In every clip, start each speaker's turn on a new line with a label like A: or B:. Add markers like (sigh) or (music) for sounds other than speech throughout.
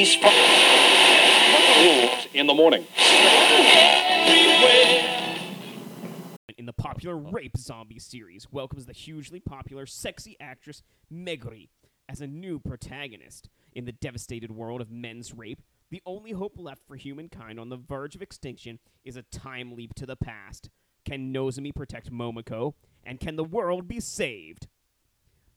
A: these rules
B: in the morning.
C: In the popular rape zombie series, welcomes the hugely popular sexy actress Megri as a new protagonist. In the devastated world of men's rape, the only hope left for humankind on the verge of extinction is a time leap to the past. Can Nozomi protect Momoko? And can the world be saved?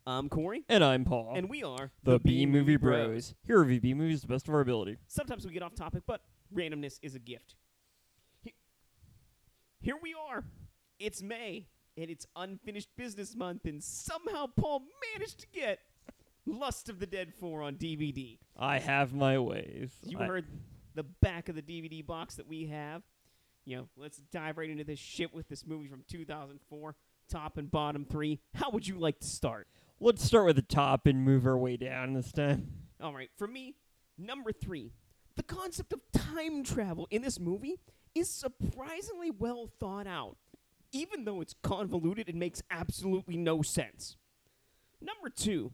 C: I'm Corey,
D: And I'm Paul.
C: and we are
D: the B Movie Bros. Here review B movies to the best of our ability.
C: Sometimes we get off topic, but randomness is a gift. He- Here we are. It's May, and it's unfinished business month, and somehow Paul managed to get Lust of the Dead 4 on DVD.
D: I have my ways.
C: You
D: I-
C: heard the back of the DVD box that we have. You know, let's dive right into this shit with this movie from 2004, top and bottom three. How would you like to start?
D: Let's start with the top and move our way down this time.
C: All right, for me, number three, the concept of time travel in this movie is surprisingly well thought out. Even though it's convoluted, and makes absolutely no sense. Number two,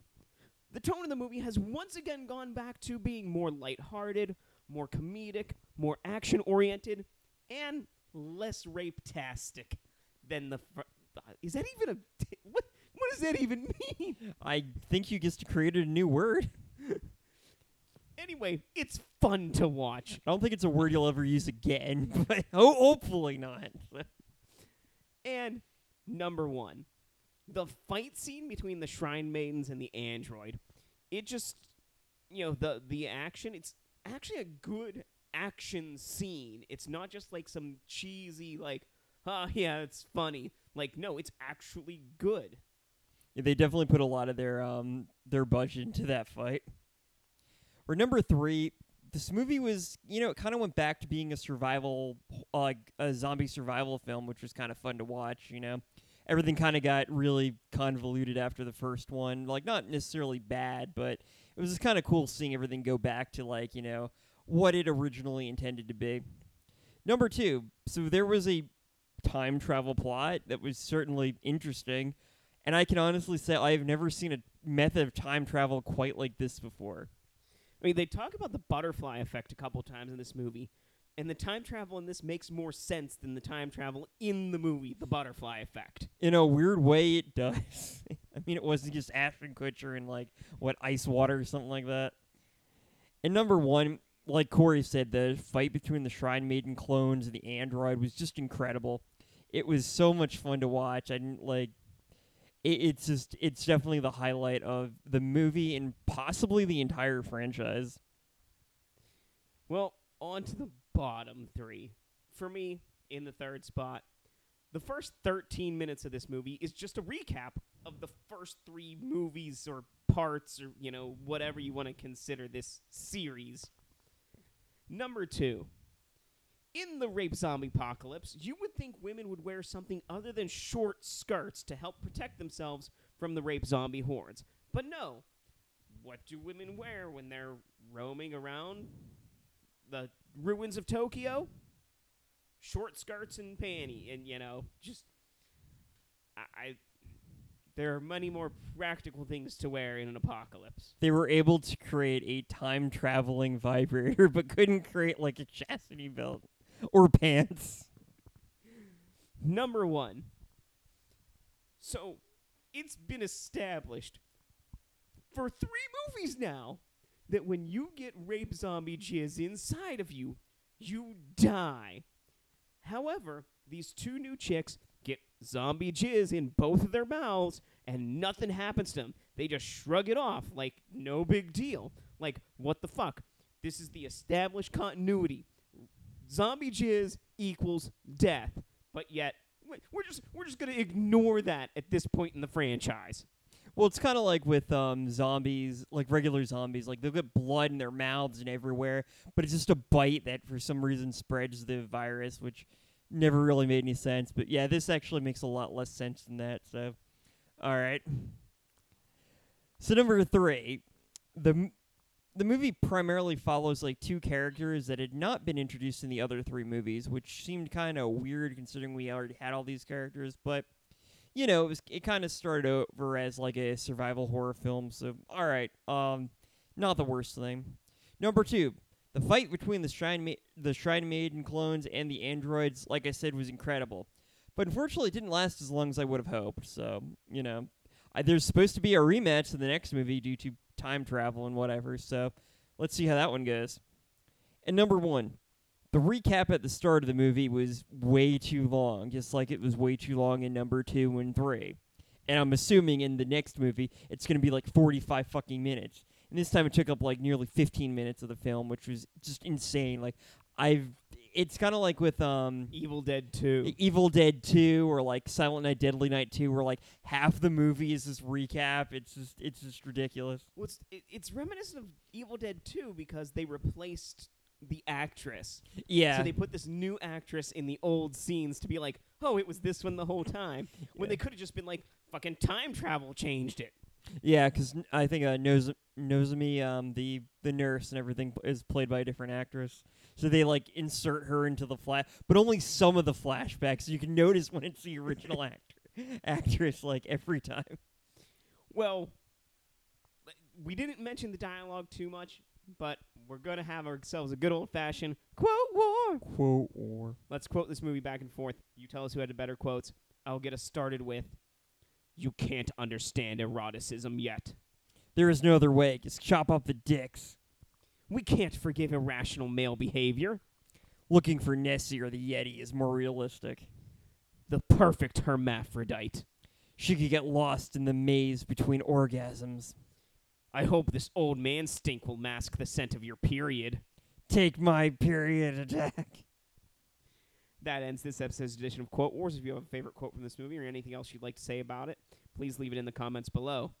C: the tone of the movie has once again gone back to being more lighthearted, more comedic, more action oriented, and less rape-tastic than the. Fr- is that even a. (laughs) What, what does that even mean?
D: I think you just created a new word.
C: Anyway, it's fun to watch.
D: I don't think it's a word you'll ever use again, (laughs) but ho- hopefully not.
C: And number one, the fight scene between the Shrine Maidens and the android. It just, you know, the the action. It's actually a good action scene. It's not just like some cheesy like, ah, yeah, it's funny. Like, no, it's actually good.
D: They definitely put a lot of their um their budget into that fight. Or number three, this movie was you know it kind of went back to being a survival uh, like a zombie survival film, which was kind of fun to watch. You know, everything kind of got really convoluted after the first one. Like not necessarily bad, but it was just kind of cool seeing everything go back to like you know what it originally intended to be. Number two, so there was a time travel plot that was certainly interesting. And I can honestly say I've never seen a method of time travel quite like this before.
C: I mean, they talk about the butterfly effect a couple times in this movie, and the time travel in this makes more sense than the time travel in the movie, the butterfly effect.
D: In a weird way, it (laughs) does. I mean, it wasn't just Ashton Kutcher and like what ice water or something like that. And number one, like Corey said, the fight between the Shrine Maiden clones and the android was just incredible. It was so much fun to watch. I didn't like. It, it's just it's definitely the highlight of the movie and possibly the entire franchise.
C: Well, on to the bottom three. For me, in the third spot, the first 13 minutes of this movie is just a recap of the first three movies or parts or, you know, whatever you want to consider this series. Number two. In the rape zombie apocalypse, you would think women would wear something other than short skirts to help protect themselves from the rape zombie hordes. But no. What do women wear when they're roaming around the ruins of Tokyo? Short skirts and panty, and you know, just I, I there are many more practical things to wear in an apocalypse.
D: they were able to create a time traveling (laughs) vibrator, but couldn't create like a chastity belt (laughs) or pants.
C: Number one. So, it's been established for three movies now that when you get rape zombie jizz inside of you, you die. However, these two new chicks get zombie jizz in both of their mouths and nothing happens to them. They just shrug it off like no big deal. Like, what the fuck? This is the established continuity. Zombie jizz equals death. But yet, we- we're just we're just gonna ignore that at this point in the franchise.
D: Well, it's kind of like with um, zombies, like regular zombies. Like they'll get blood in their mouths and everywhere, but it's just a bite that for some reason spreads the virus, which never really made any sense. But yeah, this actually makes a lot less sense than that. So, all right. So number three, the the movie primarily follows like two characters that had not been introduced in the other three movies, which seemed kind of weird considering we already had all these characters. But you know, it was it kind of started over as like a survival horror film. So all right, um, not the worst thing. Number two, the fight between the Shrine Ma- the Shrine Maiden clones and the androids, like I said, was incredible. But unfortunately, it didn't last as long as I would have hoped. So, you know, I, there's supposed to be a rematch in the next movie due to time travel and whatever. So, let's see how that one goes. And number one, the recap at the start of the movie was way too long, just like it was way too long in number two and three. And I'm assuming in the next movie, it's going to be like 45 fucking minutes. And this time it took up like nearly 15 minutes of the film, which was just insane. Like, I've. It's kind of like with um
C: Evil Dead 2.
D: Evil Dead 2 or like Silent Night Deadly Night 2 where like half the movie is this recap. It's just it's just ridiculous.
C: Well, it's, it, it's reminiscent of Evil Dead 2 because they replaced the actress.
D: Yeah.
C: So they put this new actress in the old scenes to be like, oh, it was this one the whole time. When they could have just been like, fucking time travel changed it.
D: Yeah, because I think uh, Noz- Nozomi, um, the the nurse and everything, p- is played by a different actress. So they like insert her into the flash, but only some of the flashbacks. You can notice when it's the original (laughs) actor actress, like every time.
C: Well, we didn't mention the dialogue too much, but we're going to have ourselves a good old fashioned quote war.
D: Quote or
C: Let's quote this movie back and forth. You tell us who had the better quotes. I'll get us started with You can't understand eroticism yet.
D: there is no other way. Just chop off the dicks.
C: We can't forgive irrational male behavior.
D: Looking for Nessie or the Yeti is more realistic.
C: The perfect hermaphrodite.
D: She could get lost in the maze between orgasms.
C: I hope this old man stink will mask the scent of your period.
D: Take my period attack.
C: That ends this episode's edition of Quote Wars. If you have a favorite quote from this movie or anything else you'd like to say about it, please leave it in the comments below.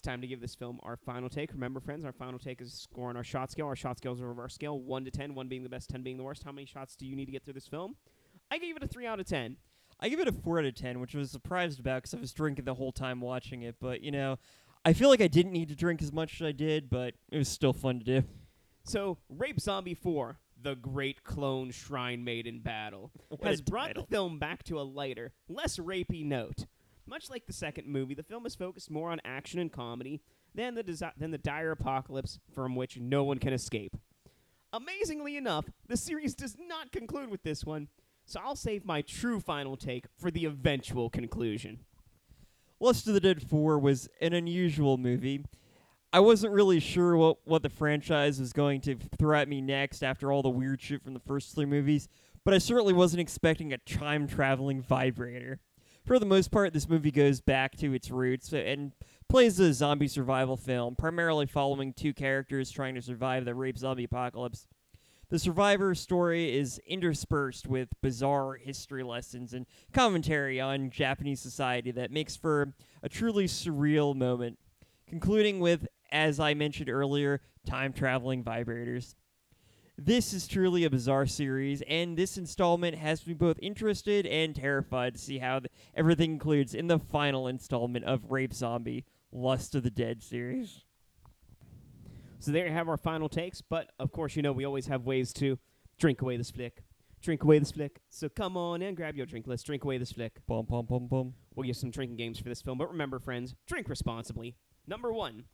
C: It's time to give this film our final take. Remember, friends, our final take is a score on our shot scale. Our shot scale is a reverse scale 1 to 10, 1 being the best, 10 being the worst. How many shots do you need to get through this film? I gave it a 3 out of 10.
D: I give it a 4 out of 10, which I was surprised about because I was drinking the whole time watching it. But, you know, I feel like I didn't need to drink as much as I did, but it was still fun to do.
C: So, Rape Zombie 4, The Great Clone Shrine Maiden Battle, (laughs)
D: What
C: has brought
D: title.
C: the film back to a lighter, less rapey note. Much like the second movie, the film is focused more on action and comedy than the, desi- than the dire apocalypse from which no one can escape. Amazingly enough, the series does not conclude with this one, so I'll save my true final take for the eventual conclusion.
D: Lust of the Dead 4 was an unusual movie. I wasn't really sure what, what the franchise was going to throw at me next after all the weird shit from the first three movies, but I certainly wasn't expecting a time traveling vibrator. For the most part, this movie goes back to its roots and plays a zombie survival film, primarily following two characters trying to survive the rape zombie apocalypse. The survivor story is interspersed with bizarre history lessons and commentary on Japanese society that makes for a truly surreal moment, concluding with, as I mentioned earlier, time traveling vibrators. This is truly a bizarre series, and this installment has me both interested and terrified to see how th- everything concludes in the final installment of Rape Zombie Lust of the Dead series.
C: So there you have our final takes, but of course, you know we always have ways to drink away this flick. Drink away this flick. So come on and grab your drink. Let's drink away this flick.
D: Bum, bum, bum, bum.
C: We'll give some drinking games for this film, but remember, friends, drink responsibly. Number one,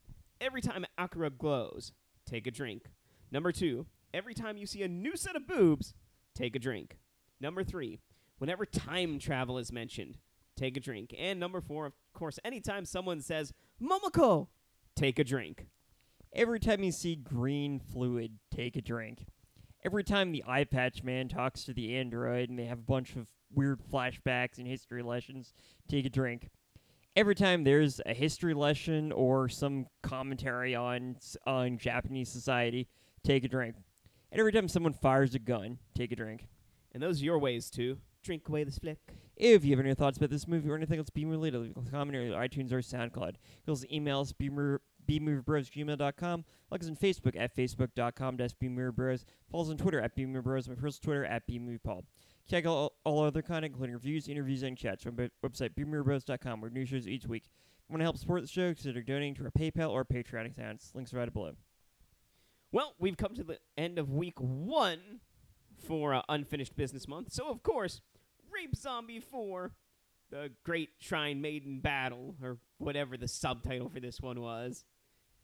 C: every time Akira glows, take a drink. Number two, every time you see a new set of boobs, take a drink. Number three, whenever time travel is mentioned, take a drink. And number four, of course, anytime someone says, Momoko, take a drink.
D: Every time you see green fluid, take a drink. Every time the eye patch man talks to the android and they have a bunch of weird flashbacks and history lessons, take a drink. Every time there's a history lesson or some commentary on on Japanese society, take a drink. And every time someone fires a gun, take a drink.
C: And those are your ways to drink away this flick.
D: If you have any thoughts about this movie or anything else being related, leave a comment on iTunes or SoundCloud. You can also email us beamer, bmoviebros@gmail.com. Like us on Facebook at facebook.com dash bmoviebros. Follow us on Twitter at bmoviebros. My personal Twitter at bmoviepaul. Check out all, all other content, including reviews, interviews, and chats from our website bmoviebros.com, where new shows each week. If you want to help support the show, consider donating to our PayPal or Patreon accounts. Links are right below.
C: Well, we've come to the end of week one for uh, Unfinished Business Month. So, of course, Rape Zombie 4, the Great Shrine Maiden Battle, or whatever the subtitle for this one was,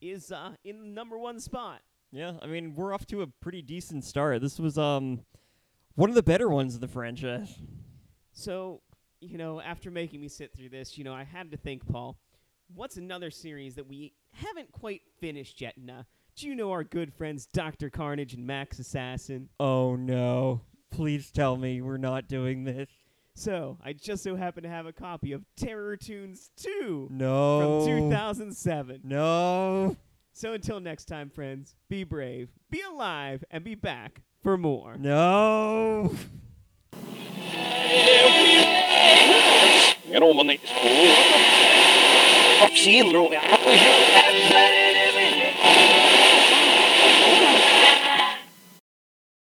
C: is uh, in the number one spot.
D: Yeah, I mean we're off to a pretty decent start. This was um one of the better ones of the franchise.
C: So, you know, after making me sit through this, you know, I had to think, Paul, what's another series that we haven't quite finished yet? And, uh, do you know our good friends Dr. Carnage and Max Assassin?
D: Oh no. Please tell me we're not doing this.
C: So, I just so happen to have a copy of Terror Toons 2
D: No.
C: from 2007.
D: No.
C: So, until next time, friends, be brave, be alive, and be back for more.
D: No.
A: Get on my knees.